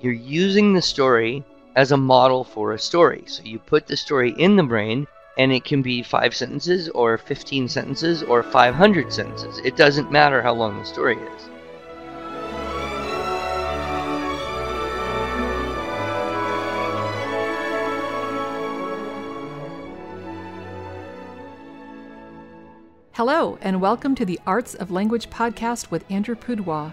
you're using the story as a model for a story. So you put the story in the brain, and it can be five sentences, or 15 sentences, or 500 sentences. It doesn't matter how long the story is. Hello, and welcome to the Arts of Language podcast with Andrew Pudewa,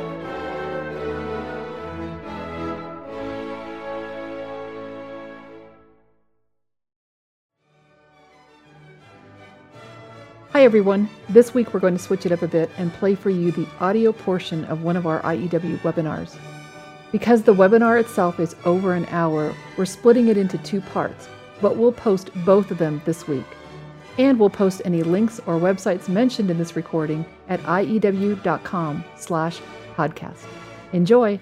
Hi everyone. This week we're going to switch it up a bit and play for you the audio portion of one of our IEW webinars. Because the webinar itself is over an hour, we're splitting it into two parts, but we'll post both of them this week. And we'll post any links or websites mentioned in this recording at iew.com slash podcast. Enjoy!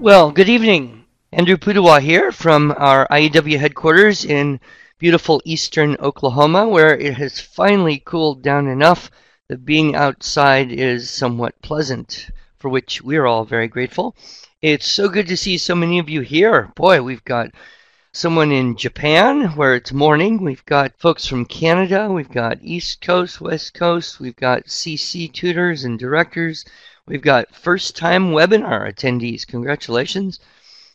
Well, good evening. Andrew Pudewa here from our IEW headquarters in beautiful eastern Oklahoma, where it has finally cooled down enough that being outside is somewhat pleasant, for which we're all very grateful. It's so good to see so many of you here. Boy, we've got someone in Japan where it's morning. We've got folks from Canada. We've got East Coast, West Coast. We've got CC tutors and directors. We've got first time webinar attendees. Congratulations.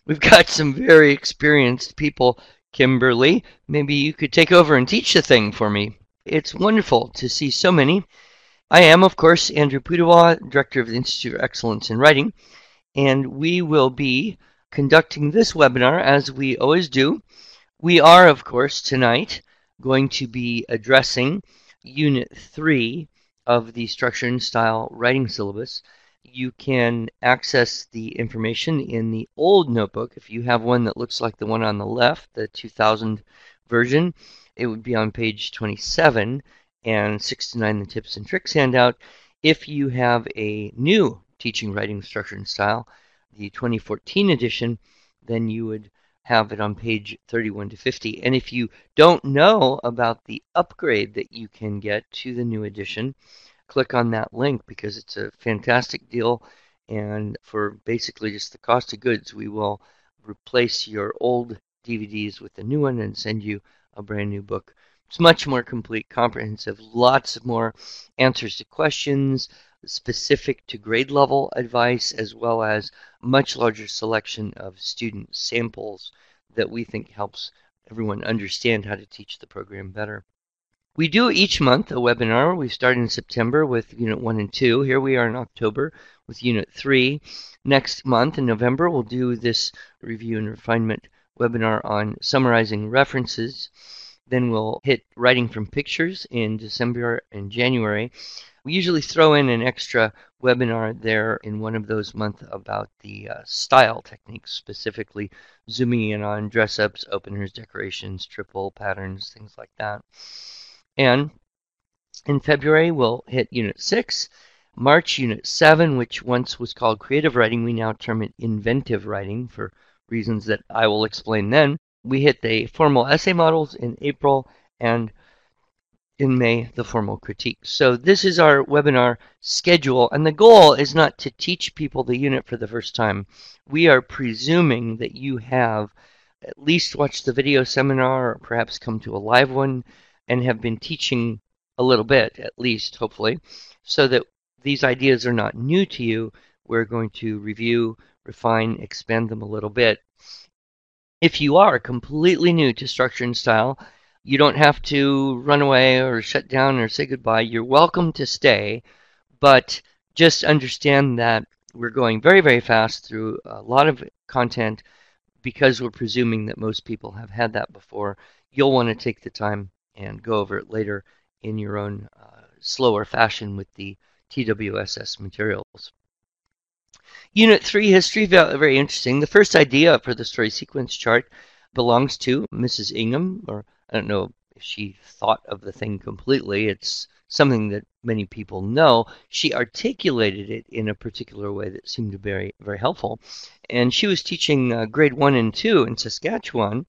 We've got some very experienced people. Kimberly, maybe you could take over and teach the thing for me. It's wonderful to see so many. I am, of course, Andrew Pudewa, Director of the Institute of Excellence in Writing, and we will be conducting this webinar as we always do. We are, of course, tonight going to be addressing Unit 3 of the Structure and Style Writing Syllabus you can access the information in the old notebook. If you have one that looks like the one on the left, the 2000 version, it would be on page 27 and 69 the tips and tricks handout. If you have a new teaching writing structure and style, the 2014 edition, then you would have it on page 31 to 50. And if you don't know about the upgrade that you can get to the new edition, click on that link because it's a fantastic deal. And for basically just the cost of goods, we will replace your old DVDs with a new one and send you a brand new book. It's much more complete, comprehensive, lots of more answers to questions, specific to grade level advice, as well as much larger selection of student samples that we think helps everyone understand how to teach the program better. We do each month a webinar. We start in September with Unit 1 and 2. Here we are in October with Unit 3. Next month in November, we'll do this review and refinement webinar on summarizing references. Then we'll hit writing from pictures in December and January. We usually throw in an extra webinar there in one of those months about the uh, style techniques, specifically zooming in on dress ups, openers, decorations, triple patterns, things like that. And in February, we'll hit Unit 6. March, Unit 7, which once was called creative writing, we now term it inventive writing for reasons that I will explain then. We hit the formal essay models in April and in May, the formal critique. So this is our webinar schedule, and the goal is not to teach people the unit for the first time. We are presuming that you have at least watched the video seminar or perhaps come to a live one and have been teaching a little bit, at least, hopefully, so that these ideas are not new to you. We're going to review, refine, expand them a little bit. If you are completely new to structure and style, you don't have to run away or shut down or say goodbye. You're welcome to stay, but just understand that we're going very, very fast through a lot of content because we're presuming that most people have had that before. You'll want to take the time and go over it later in your own uh, slower fashion with the TWSS materials. Unit 3 history, very interesting. The first idea for the story sequence chart belongs to Mrs. Ingham, or I don't know if she thought of the thing completely. It's something that many people know. She articulated it in a particular way that seemed to be very, very helpful. And she was teaching uh, grade 1 and 2 in Saskatchewan.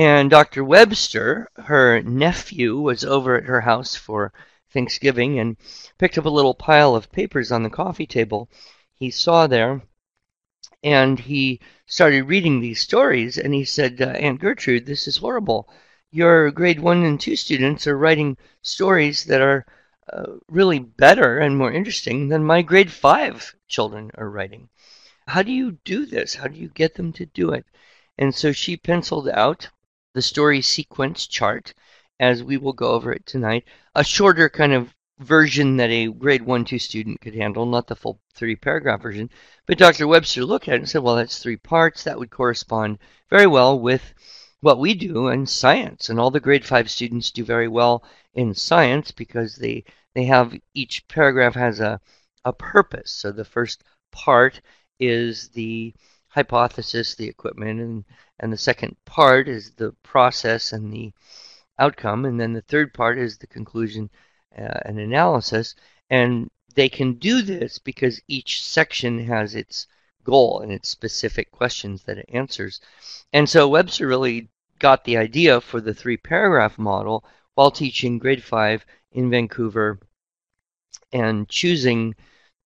And Dr. Webster, her nephew, was over at her house for Thanksgiving and picked up a little pile of papers on the coffee table he saw there. And he started reading these stories and he said, uh, Aunt Gertrude, this is horrible. Your grade one and two students are writing stories that are uh, really better and more interesting than my grade five children are writing. How do you do this? How do you get them to do it? And so she penciled out the story sequence chart as we will go over it tonight. A shorter kind of version that a grade 1 2 student could handle, not the full three paragraph version. But Dr. Webster looked at it and said, well, that's three parts. That would correspond very well with what we do in science. And all the grade 5 students do very well in science because they, they have each paragraph has a, a purpose. So the first part is the hypothesis, the equipment, and, and the second part is the process and the outcome. And then the third part is the conclusion uh, and analysis. And they can do this because each section has its goal and its specific questions that it answers. And so Webster really got the idea for the three paragraph model while teaching grade 5 in Vancouver and choosing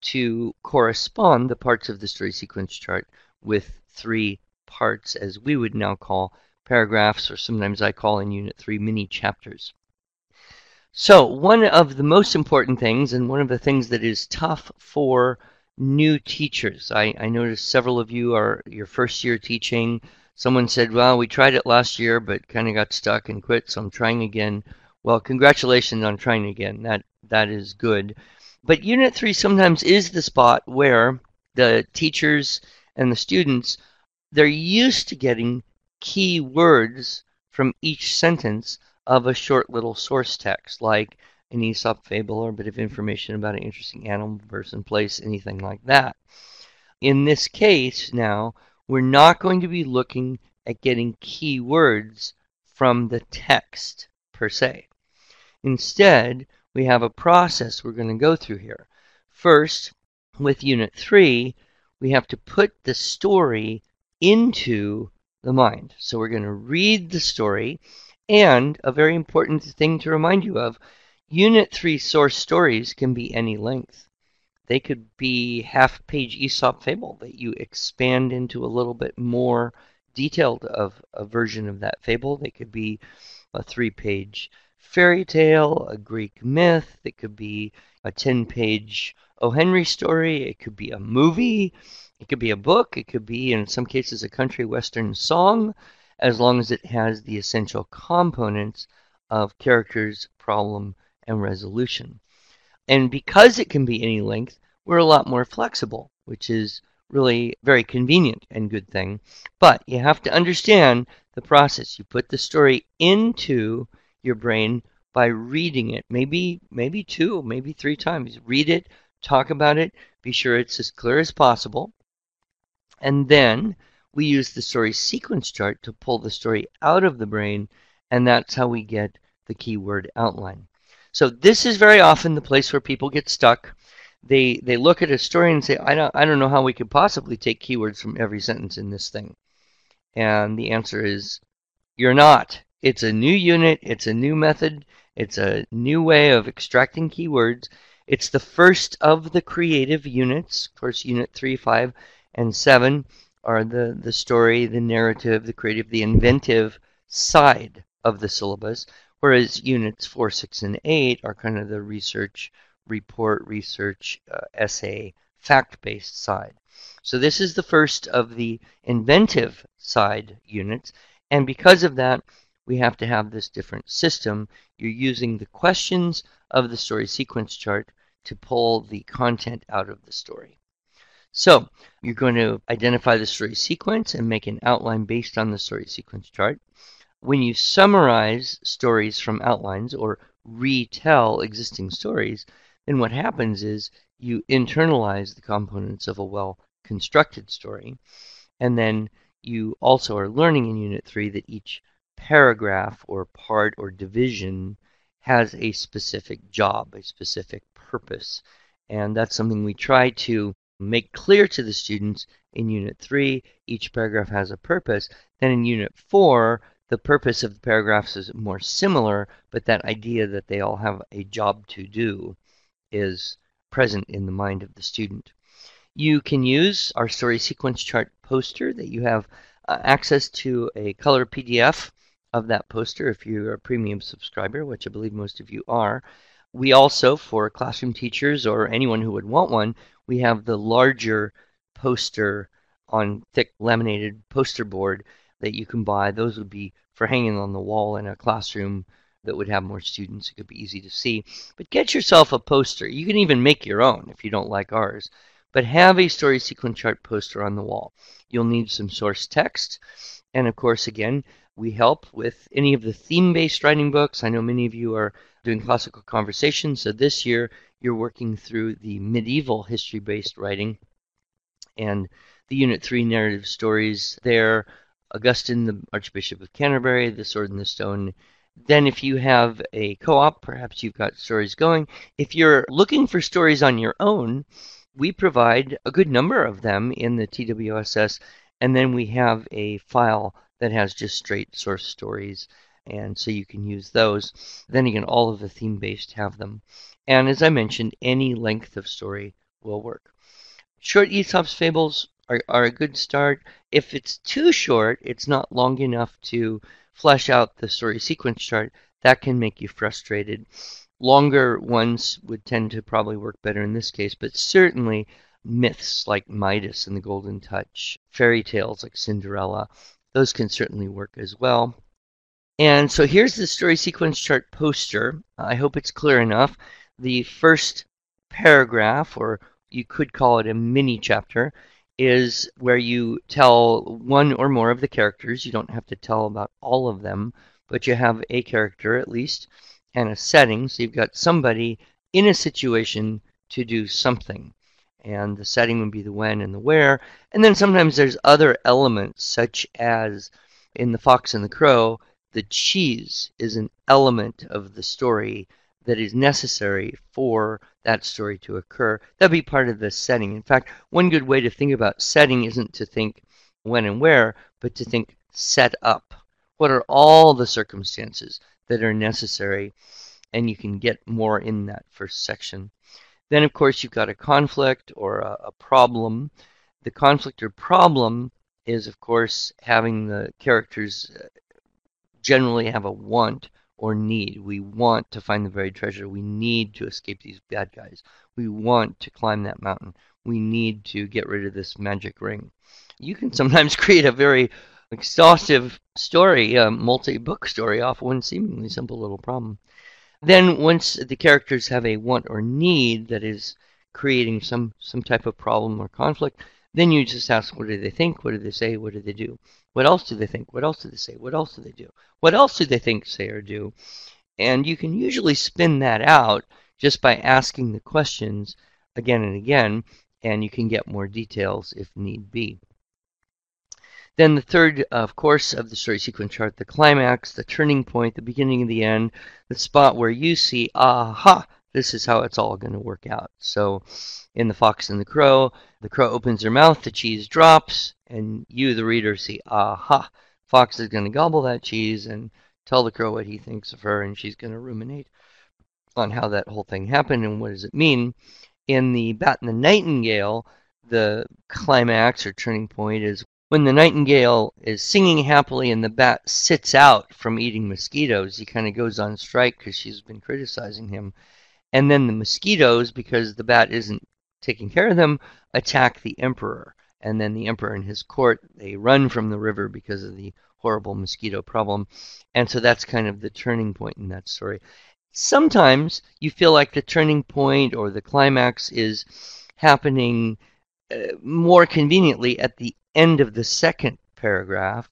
to correspond the parts of the story sequence chart with three parts, as we would now call paragraphs, or sometimes I call in Unit 3 mini chapters. So, one of the most important things, and one of the things that is tough for new teachers, I, I noticed several of you are your first year teaching. Someone said, Well, we tried it last year, but kind of got stuck and quit, so I'm trying again. Well, congratulations on trying again. That That is good. But Unit 3 sometimes is the spot where the teachers and the students, they're used to getting key words from each sentence of a short little source text, like an Aesop fable or a bit of information about an interesting animal, person, place, anything like that. In this case, now, we're not going to be looking at getting keywords from the text per se. Instead, we have a process we're going to go through here. First, with Unit 3, we have to put the story into the mind. So we're going to read the story and a very important thing to remind you of Unit 3 source stories can be any length. They could be half page Aesop fable that you expand into a little bit more detailed of a version of that fable. They could be a three page fairy tale, a Greek myth. It could be a 10 page O. Henry story. It could be a movie. It could be a book. It could be, in some cases, a country western song as long as it has the essential components of characters, problem, and resolution. And because it can be any length, we're a lot more flexible, which is really very convenient and good thing. But you have to understand the process. You put the story into your brain by reading it, maybe maybe two, maybe three times. Read it, talk about it, be sure it's as clear as possible. And then we use the story sequence chart to pull the story out of the brain, and that's how we get the keyword outline. So this is very often the place where people get stuck. They they look at a story and say, I don't I don't know how we could possibly take keywords from every sentence in this thing. And the answer is you're not. It's a new unit, it's a new method, it's a new way of extracting keywords. It's the first of the creative units, of course unit 3, 5, and 7 are the, the story, the narrative, the creative, the inventive side of the syllabus, whereas units 4, 6, and 8 are kind of the research, report, research, uh, essay, fact-based side. So this is the first of the inventive side units, and because of that, we have to have this different system. You're using the questions of the story sequence chart to pull the content out of the story. So you're going to identify the story sequence and make an outline based on the story sequence chart. When you summarize stories from outlines or retell existing stories, then what happens is you internalize the components of a well constructed story. And then you also are learning in Unit 3 that each paragraph or part or division has a specific job, a specific purpose. And that's something we try to make clear to the students in Unit 3. Each paragraph has a purpose. Then in Unit 4, the purpose of the paragraphs is more similar, but that idea that they all have a job to do is present in the mind of the student. You can use our story sequence chart poster that you have uh, access to a color PDF of that poster if you're a premium subscriber, which I believe most of you are. We also, for classroom teachers or anyone who would want one, we have the larger poster on thick laminated poster board that you can buy. Those would be for hanging on the wall in a classroom that would have more students. It could be easy to see. But get yourself a poster. You can even make your own if you don't like ours. But have a story sequence chart poster on the wall. You'll need some source text. And of course, again, we help with any of the theme based writing books. I know many of you are doing classical conversations. So this year, you're working through the medieval history based writing and the Unit 3 narrative stories there. Augustine, the Archbishop of Canterbury, The Sword and the Stone, then, if you have a co op, perhaps you've got stories going. If you're looking for stories on your own, we provide a good number of them in the TWSS, and then we have a file that has just straight source stories, and so you can use those. Then again, all of the theme based have them. And as I mentioned, any length of story will work. Short Aesop's fables are, are a good start. If it's too short, it's not long enough to flesh out the story sequence chart, that can make you frustrated. Longer ones would tend to probably work better in this case, but certainly myths like Midas and the Golden Touch, fairy tales like Cinderella, those can certainly work as well. And so here's the story sequence chart poster. I hope it's clear enough. The first paragraph, or you could call it a mini chapter, is where you tell one or more of the characters. You don't have to tell about all of them, but you have a character at least and a setting. So you've got somebody in a situation to do something. And the setting would be the when and the where. And then sometimes there's other elements, such as in The Fox and the Crow, the cheese is an element of the story that is necessary for that story to occur. That'd be part of the setting. In fact, one good way to think about setting isn't to think when and where, but to think set up. What are all the circumstances that are necessary? And you can get more in that first section. Then, of course, you've got a conflict or a, a problem. The conflict or problem is, of course, having the characters uh, generally have a want or need. We want to find the buried treasure. We need to escape these bad guys. We want to climb that mountain. We need to get rid of this magic ring. You can sometimes create a very exhaustive story, a multi book story, off one seemingly simple little problem. Then, once the characters have a want or need that is creating some, some type of problem or conflict, then you just ask, what do they think? What do they say? What do they do? What else do they think? What else do they say? What else do they do? What else do they think, say, or do? And you can usually spin that out just by asking the questions again and again, and you can get more details if need be. Then the third, of course, of the story sequence chart, the climax, the turning point, the beginning and the end, the spot where you see, aha, this is how it's all going to work out. So in The Fox and the Crow, the crow opens her mouth, the cheese drops, and you, the reader, see, aha, Fox is going to gobble that cheese and tell the crow what he thinks of her, and she's going to ruminate on how that whole thing happened and what does it mean. In the Bat and the Nightingale, the climax or turning point is when the nightingale is singing happily and the bat sits out from eating mosquitoes. He kind of goes on strike because she's been criticizing him. And then the mosquitoes, because the bat isn't taking care of them, attack the emperor and then the emperor and his court they run from the river because of the horrible mosquito problem and so that's kind of the turning point in that story sometimes you feel like the turning point or the climax is happening uh, more conveniently at the end of the second paragraph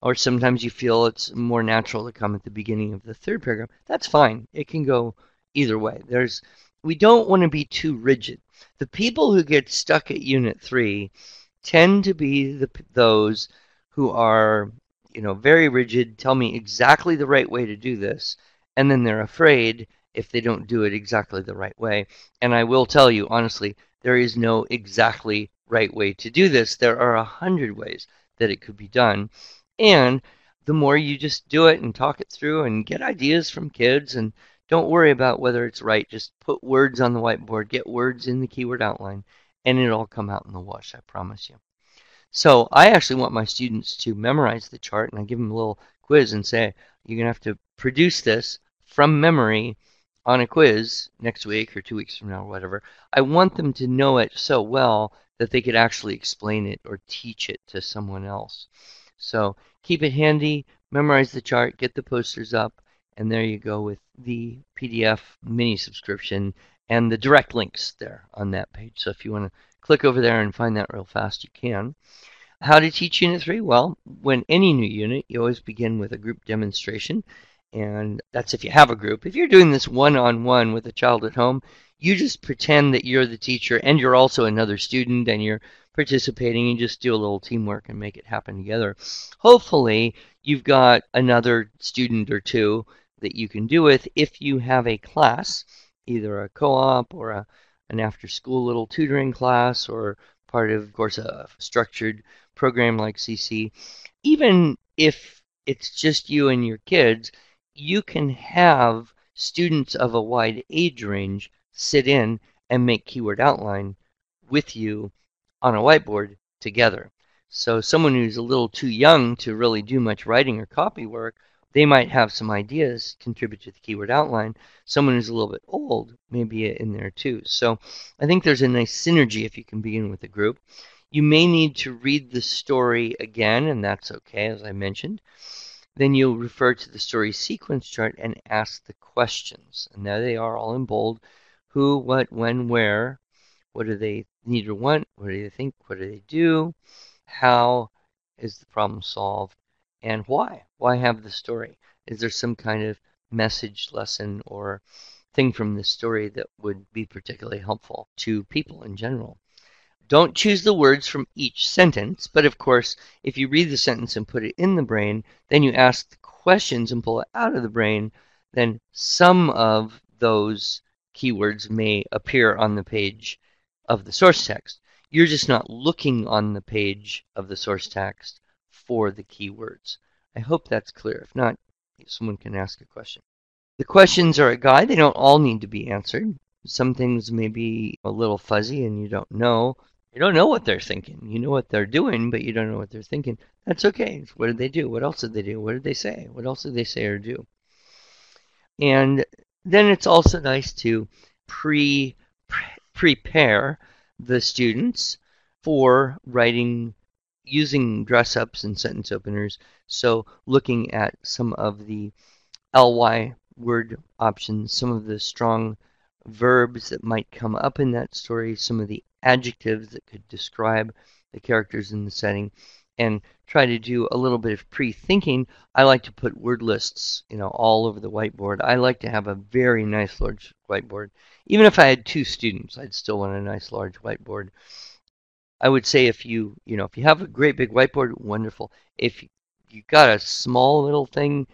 or sometimes you feel it's more natural to come at the beginning of the third paragraph that's fine it can go either way there's we don't want to be too rigid. The people who get stuck at Unit 3 tend to be the, those who are, you know, very rigid, tell me exactly the right way to do this, and then they're afraid if they don't do it exactly the right way. And I will tell you, honestly, there is no exactly right way to do this. There are a hundred ways that it could be done. And the more you just do it and talk it through and get ideas from kids and don't worry about whether it's right. Just put words on the whiteboard, get words in the keyword outline, and it'll come out in the wash, I promise you. So I actually want my students to memorize the chart, and I give them a little quiz and say, you're going to have to produce this from memory on a quiz next week or two weeks from now or whatever. I want them to know it so well that they could actually explain it or teach it to someone else. So keep it handy, memorize the chart, get the posters up, and there you go with the PDF mini subscription and the direct links there on that page. So if you want to click over there and find that real fast, you can. How to teach Unit 3? Well, when any new unit, you always begin with a group demonstration. And that's if you have a group. If you're doing this one on one with a child at home, you just pretend that you're the teacher and you're also another student and you're participating. You just do a little teamwork and make it happen together. Hopefully, you've got another student or two that you can do with if you have a class, either a co-op or a, an after-school little tutoring class or part of, of course, a structured program like CC. Even if it's just you and your kids, you can have students of a wide age range sit in and make keyword outline with you on a whiteboard together. So someone who's a little too young to really do much writing or copy work they might have some ideas contribute to the keyword outline. Someone who's a little bit old may be in there too. So I think there's a nice synergy if you can begin with a group. You may need to read the story again, and that's okay, as I mentioned. Then you'll refer to the story sequence chart and ask the questions. And there they are all in bold. Who, what, when, where. What do they need or want? What do they think? What do they do? How is the problem solved? and why? Why have the story? Is there some kind of message, lesson, or thing from the story that would be particularly helpful to people in general? Don't choose the words from each sentence, but of course, if you read the sentence and put it in the brain, then you ask the questions and pull it out of the brain, then some of those keywords may appear on the page of the source text. You're just not looking on the page of the source text for the keywords. I hope that's clear. If not, someone can ask a question. The questions are a guide. They don't all need to be answered. Some things may be a little fuzzy and you don't know. You don't know what they're thinking. You know what they're doing, but you don't know what they're thinking. That's okay. What did they do? What else did they do? What did they say? What else did they say or do? And then it's also nice to pre prepare the students for writing using dress ups and sentence openers. So looking at some of the ly word options, some of the strong verbs that might come up in that story, some of the adjectives that could describe the characters in the setting, and try to do a little bit of pre-thinking. I like to put word lists, you know, all over the whiteboard. I like to have a very nice large whiteboard. Even if I had two students, I'd still want a nice large whiteboard I would say if you you know if you have a great big whiteboard, wonderful. If you got a small little thing,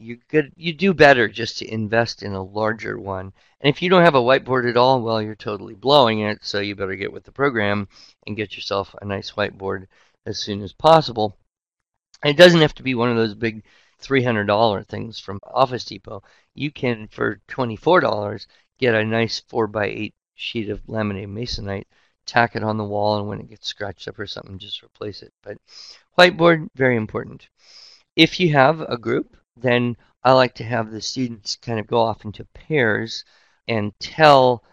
you could you do better just to invest in a larger one. And if you don't have a whiteboard at all, well, you're totally blowing it. So you better get with the program and get yourself a nice whiteboard as soon as possible. And it doesn't have to be one of those big $300 things from Office Depot. You can, for $24, get a nice 4 by 8 sheet of laminated masonite tack it on the wall, and when it gets scratched up or something, just replace it. But whiteboard, very important. If you have a group, then I like to have the students kind of go off into pairs and tell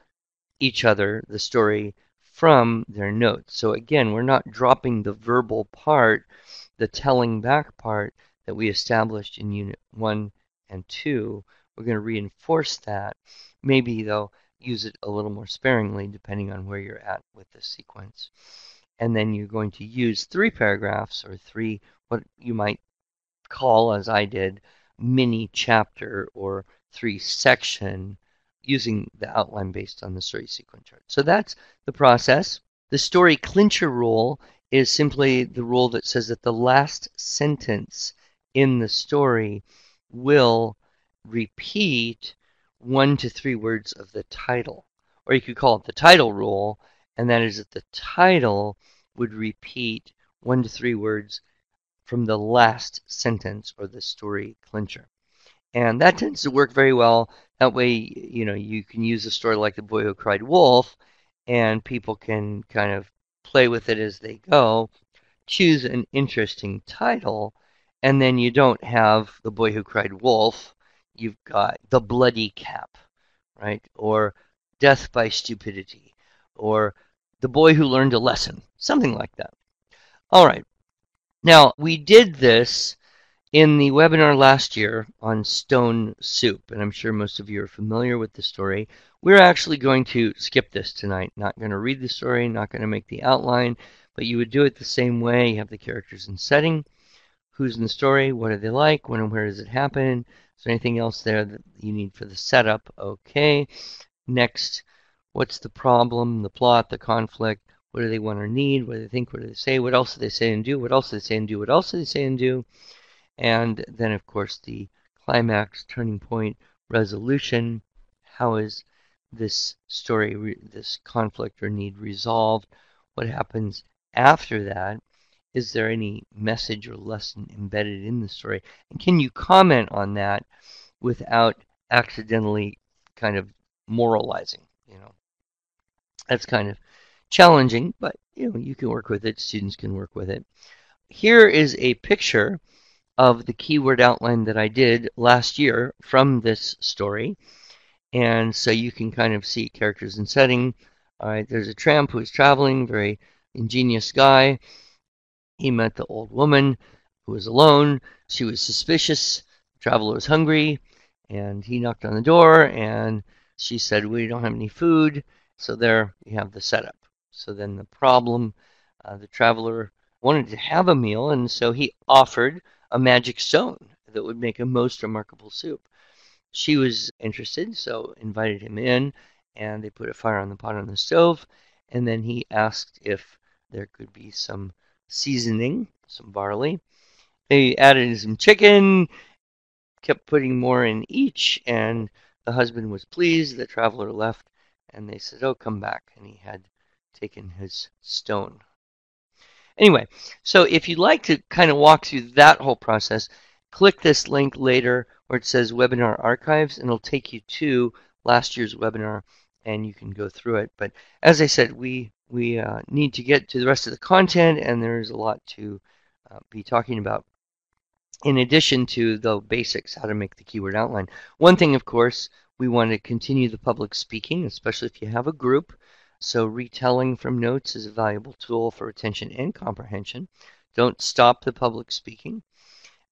each other the story from their notes. So again, we're not dropping the verbal part, the telling back part that we established in Unit 1 and 2. We're going to reinforce that. Maybe, though, use it a little more sparingly depending on where you're at with the sequence. And then you're going to use three paragraphs or three, what you might call, as I did, mini chapter or three section using the outline based on the story sequence chart. So that's the process. The story clincher rule is simply the rule that says that the last sentence in the story will repeat one to three words of the title. Or you could call it the title rule, and that is that the title would repeat one to three words from the last sentence or the story clincher. And that tends to work very well. That way, you know, you can use a story like The Boy Who Cried Wolf, and people can kind of play with it as they go, choose an interesting title, and then you don't have The Boy Who Cried Wolf. You've got The Bloody Cap, right? Or Death by Stupidity, or The Boy Who Learned a Lesson, something like that. All right. Now, we did this in the webinar last year on stone soup, and I'm sure most of you are familiar with the story, we're actually going to skip this tonight. Not going to read the story, not going to make the outline, but you would do it the same way. You have the characters and setting, who's in the story, what are they like, when and where does it happen, is there anything else there that you need for the setup? Okay. Next, what's the problem, the plot, the conflict, what do they want or need, what do they think, what do they say, what else do they say and do, what else do they say and do, what else do they say and do, and then, of course, the climax, turning point, resolution. How is this story, this conflict or need resolved? What happens after that? Is there any message or lesson embedded in the story? And can you comment on that without accidentally kind of moralizing? You know, that's kind of challenging, but you know, you can work with it. Students can work with it. Here is a picture of the keyword outline that I did last year from this story. And so you can kind of see characters and setting. All right, there's a tramp who's traveling, very ingenious guy. He met the old woman who was alone. She was suspicious. The traveler was hungry, and he knocked on the door, and she said, We don't have any food. So there you have the setup. So then the problem uh, the traveler wanted to have a meal, and so he offered a magic stone that would make a most remarkable soup. She was interested, so invited him in, and they put a fire on the pot on the stove, and then he asked if there could be some seasoning, some barley. They added some chicken, kept putting more in each, and the husband was pleased. The traveler left, and they said, Oh, come back. And he had taken his stone Anyway, so if you'd like to kind of walk through that whole process, click this link later where it says Webinar Archives, and it'll take you to last year's webinar, and you can go through it. But as I said, we we uh, need to get to the rest of the content, and there's a lot to uh, be talking about. In addition to the basics, how to make the keyword outline. One thing, of course, we want to continue the public speaking, especially if you have a group. So retelling from notes is a valuable tool for retention and comprehension. Don't stop the public speaking.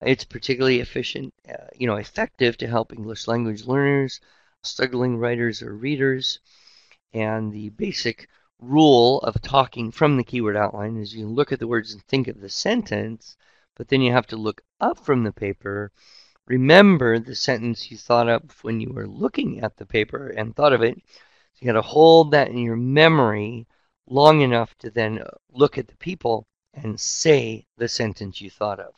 It's particularly efficient, uh, you know, effective to help English language learners, struggling writers or readers. And the basic rule of talking from the keyword outline is you look at the words and think of the sentence, but then you have to look up from the paper, remember the sentence you thought of when you were looking at the paper and thought of it, so you got to hold that in your memory long enough to then look at the people and say the sentence you thought of.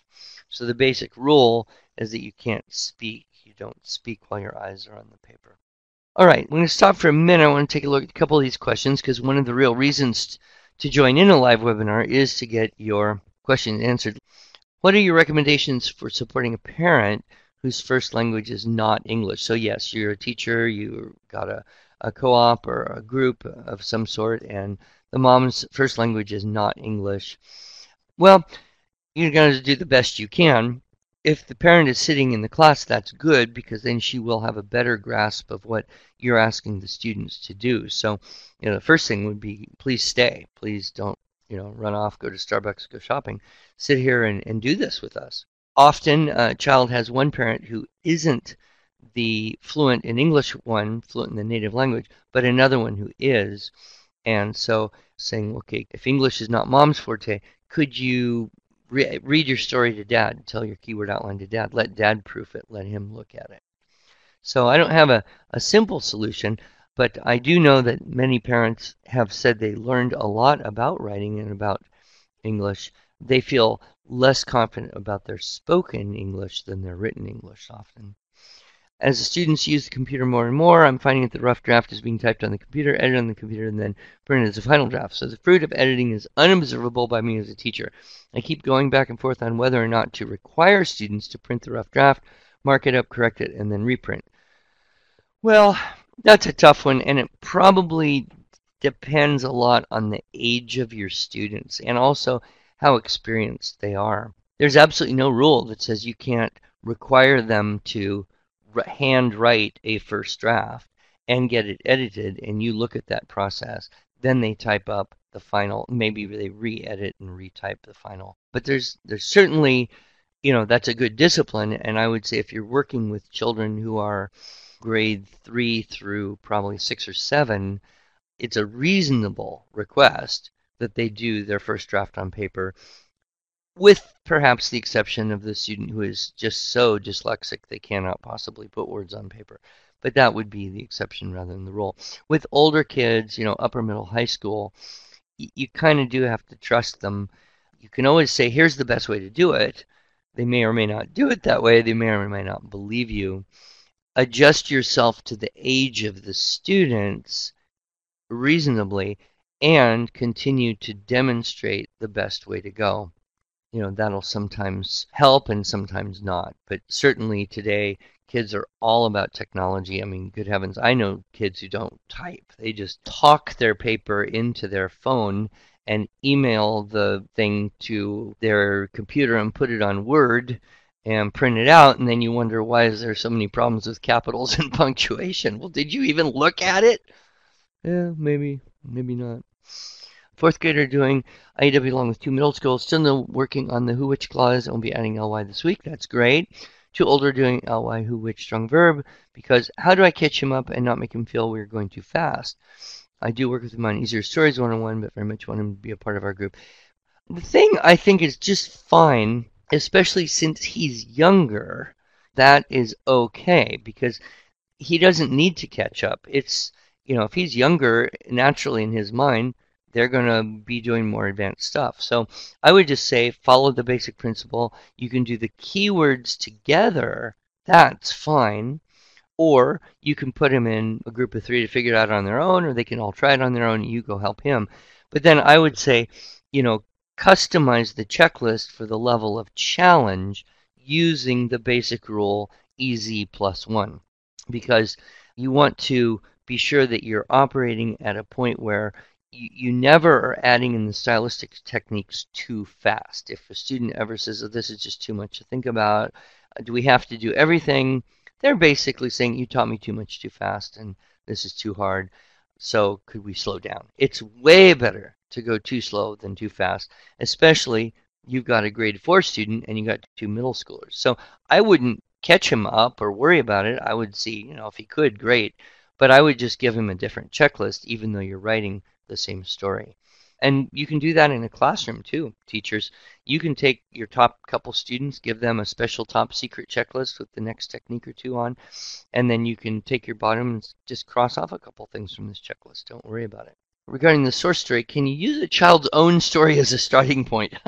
So the basic rule is that you can't speak. You don't speak while your eyes are on the paper. All right, I'm going to stop for a minute. I want to take a look at a couple of these questions because one of the real reasons to join in a live webinar is to get your questions answered. What are your recommendations for supporting a parent whose first language is not English? So yes, you're a teacher, you got a a co-op or a group of some sort and the mom's first language is not English, well, you're going to do the best you can. If the parent is sitting in the class, that's good because then she will have a better grasp of what you're asking the students to do. So, you know, the first thing would be please stay. Please don't, you know, run off, go to Starbucks, go shopping. Sit here and, and do this with us. Often a child has one parent who isn't the fluent in English one, fluent in the native language, but another one who is. And so saying, okay, if English is not mom's forte, could you re read your story to dad, tell your keyword outline to dad, let dad proof it, let him look at it. So I don't have a, a simple solution, but I do know that many parents have said they learned a lot about writing and about English. They feel less confident about their spoken English than their written English often. As the students use the computer more and more, I'm finding that the rough draft is being typed on the computer, edited on the computer, and then printed as a final draft. So the fruit of editing is unobservable by me as a teacher. I keep going back and forth on whether or not to require students to print the rough draft, mark it up, correct it, and then reprint. Well, that's a tough one, and it probably depends a lot on the age of your students and also how experienced they are. There's absolutely no rule that says you can't require them to hand write a first draft and get it edited, and you look at that process. Then they type up the final. Maybe they re-edit and retype the final. But there's there's certainly, you know, that's a good discipline. And I would say if you're working with children who are grade three through probably six or seven, it's a reasonable request that they do their first draft on paper with perhaps the exception of the student who is just so dyslexic they cannot possibly put words on paper. But that would be the exception rather than the rule. With older kids, you know, upper middle high school, you kind of do have to trust them. You can always say, here's the best way to do it. They may or may not do it that way. They may or may not believe you. Adjust yourself to the age of the students reasonably and continue to demonstrate the best way to go you know that'll sometimes help and sometimes not. But certainly today kids are all about technology. I mean good heavens i know kids who don't type. They just talk their paper into their phone and email the thing to their computer and put it on word and print it out. And then you wonder why is there so many problems with capitals and punctuation? Well did you even look at it? Yeah maybe maybe not fourth grader doing IEW along with two middle schools. Still working on the who which clause and will be adding ly this week. That's great. Two older doing ly who which strong verb because how do I catch him up and not make him feel we're going too fast? I do work with him on easier stories one on one, but very much want him to be a part of our group. The thing I think is just fine, especially since he's younger, that is okay because he doesn't need to catch up. It's, you know, if he's younger, naturally in his mind, they're going to be doing more advanced stuff. So I would just say follow the basic principle. You can do the keywords together. That's fine. Or you can put them in a group of three to figure it out on their own, or they can all try it on their own. You go help him. But then I would say, you know, customize the checklist for the level of challenge using the basic rule EZ plus one. Because you want to be sure that you're operating at a point where you, you never are adding in the stylistic techniques too fast. If a student ever says, oh, this is just too much to think about, uh, do we have to do everything? They're basically saying, you taught me too much too fast and this is too hard. So could we slow down? It's way better to go too slow than too fast, especially you've got a grade four student and you got two middle schoolers. So I wouldn't catch him up or worry about it. I would see, you know, if he could, great. But I would just give him a different checklist, even though you're writing the same story. And you can do that in a classroom too, teachers. You can take your top couple students, give them a special top secret checklist with the next technique or two on, and then you can take your bottom and just cross off a couple things from this checklist. Don't worry about it. Regarding the source story, can you use a child's own story as a starting point?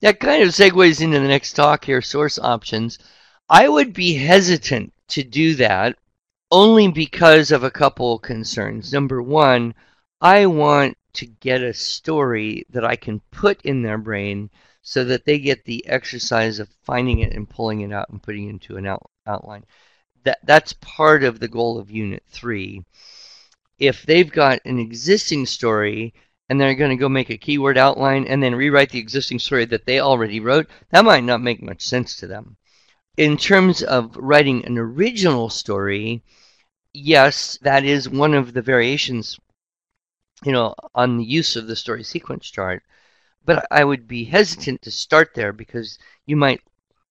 that kind of segues into the next talk here source options. I would be hesitant to do that only because of a couple concerns. Number one, I want to get a story that I can put in their brain so that they get the exercise of finding it and pulling it out and putting it into an out, outline. That that's part of the goal of unit 3. If they've got an existing story and they're going to go make a keyword outline and then rewrite the existing story that they already wrote, that might not make much sense to them. In terms of writing an original story, yes, that is one of the variations you know, on the use of the story sequence chart. But I would be hesitant to start there because you might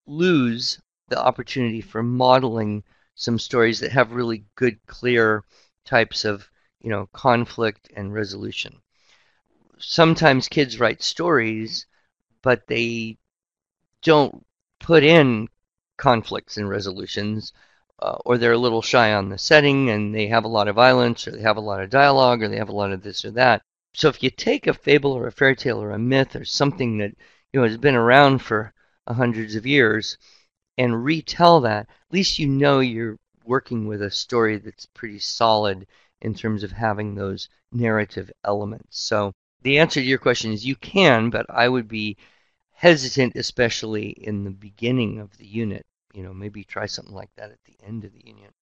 lose the opportunity for modeling some stories that have really good, clear types of, you know, conflict and resolution. Sometimes kids write stories, but they don't put in conflicts and resolutions uh, or they're a little shy on the setting and they have a lot of violence or they have a lot of dialogue or they have a lot of this or that. So if you take a fable or a fairy tale or a myth or something that you know has been around for hundreds of years and retell that, at least you know you're working with a story that's pretty solid in terms of having those narrative elements. So the answer to your question is you can, but I would be hesitant, especially in the beginning of the unit. You know, maybe try something like that at the end of the unit.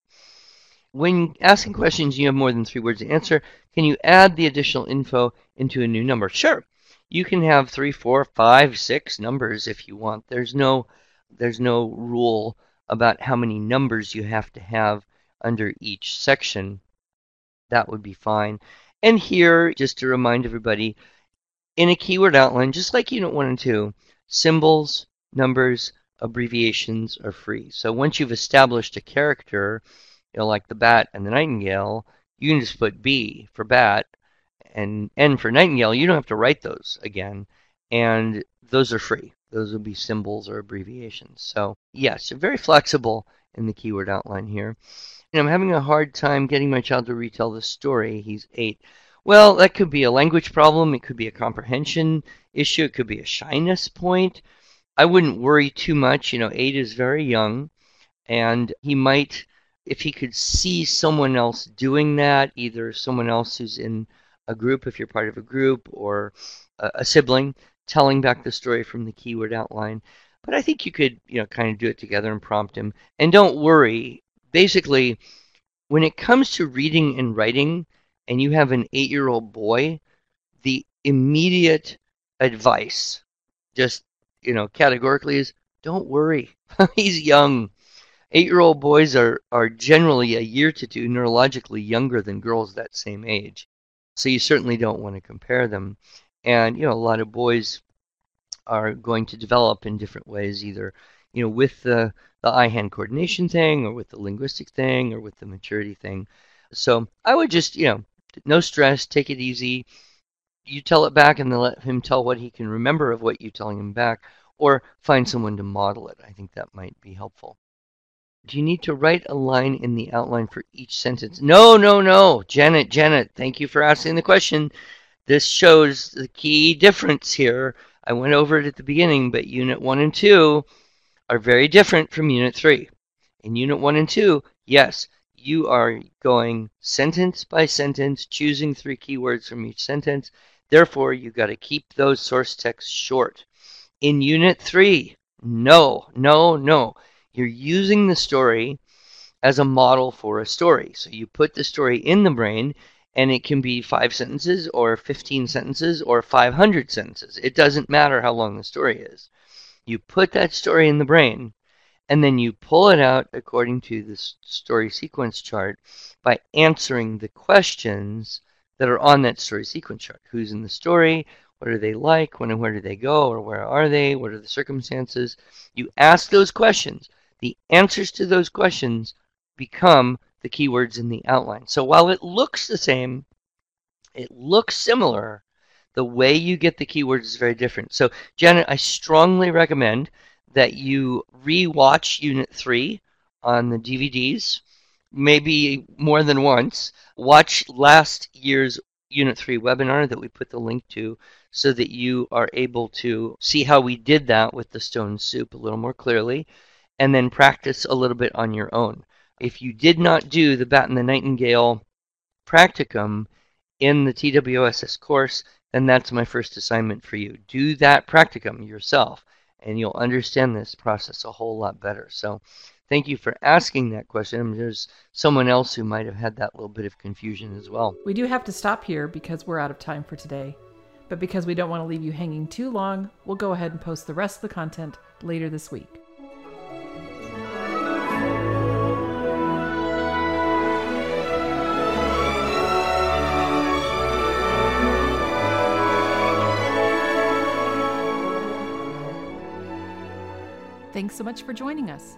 When asking questions, you have more than three words to answer. Can you add the additional info into a new number? Sure. You can have three, four, five, six numbers if you want. There's no there's no rule about how many numbers you have to have under each section. That would be fine. And here, just to remind everybody, in a keyword outline, just like Unit 1 and 2, symbols, numbers, abbreviations are free. So once you've established a character, you know, like the bat and the nightingale, you can just put B for bat and N for nightingale. You don't have to write those again, and those are free. Those will be symbols or abbreviations. So yes, very flexible in the keyword outline here. And I'm having a hard time getting my child to retell the story. He's eight. Well, that could be a language problem. It could be a comprehension issue. It could be a shyness point. I wouldn't worry too much. You know, eight is very young, and he might, if he could see someone else doing that, either someone else who's in a group, if you're part of a group, or a, a sibling telling back the story from the keyword outline. But I think you could, you know, kind of do it together and prompt him. And don't worry. Basically, when it comes to reading and writing, and you have an eight year old boy, the immediate advice, just, you know, categorically is don't worry. He's young. Eight year old boys are, are generally a year to two neurologically younger than girls that same age. So you certainly don't want to compare them. And, you know, a lot of boys are going to develop in different ways, either, you know, with the, the eye hand coordination thing or with the linguistic thing or with the maturity thing. So I would just, you know, no stress, take it easy. You tell it back and then let him tell what he can remember of what you're telling him back, or find someone to model it. I think that might be helpful. Do you need to write a line in the outline for each sentence? No, no, no. Janet, Janet, thank you for asking the question. This shows the key difference here. I went over it at the beginning, but Unit 1 and 2 are very different from Unit 3. In Unit 1 and 2, yes, you are going sentence by sentence, choosing three keywords from each sentence. Therefore, you've got to keep those source texts short. In Unit 3, no, no, no. You're using the story as a model for a story. So you put the story in the brain, and it can be five sentences, or 15 sentences, or 500 sentences. It doesn't matter how long the story is. You put that story in the brain, and then you pull it out according to the story sequence chart by answering the questions that are on that story sequence chart. Who's in the story? What are they like? When and where do they go? Or where are they? What are the circumstances? You ask those questions. The answers to those questions become the keywords in the outline. So while it looks the same, it looks similar, the way you get the keywords is very different. So Janet, I strongly recommend that you re-watch Unit 3 on the DVDs, maybe more than once. Watch last year's Unit 3 webinar that we put the link to so that you are able to see how we did that with the stone soup a little more clearly, and then practice a little bit on your own. If you did not do the Bat and the Nightingale practicum in the TWSS course, then that's my first assignment for you. Do that practicum yourself and you'll understand this process a whole lot better. So thank you for asking that question. There's someone else who might have had that little bit of confusion as well. We do have to stop here because we're out of time for today. But because we don't want to leave you hanging too long, we'll go ahead and post the rest of the content later this week. Thanks so much for joining us.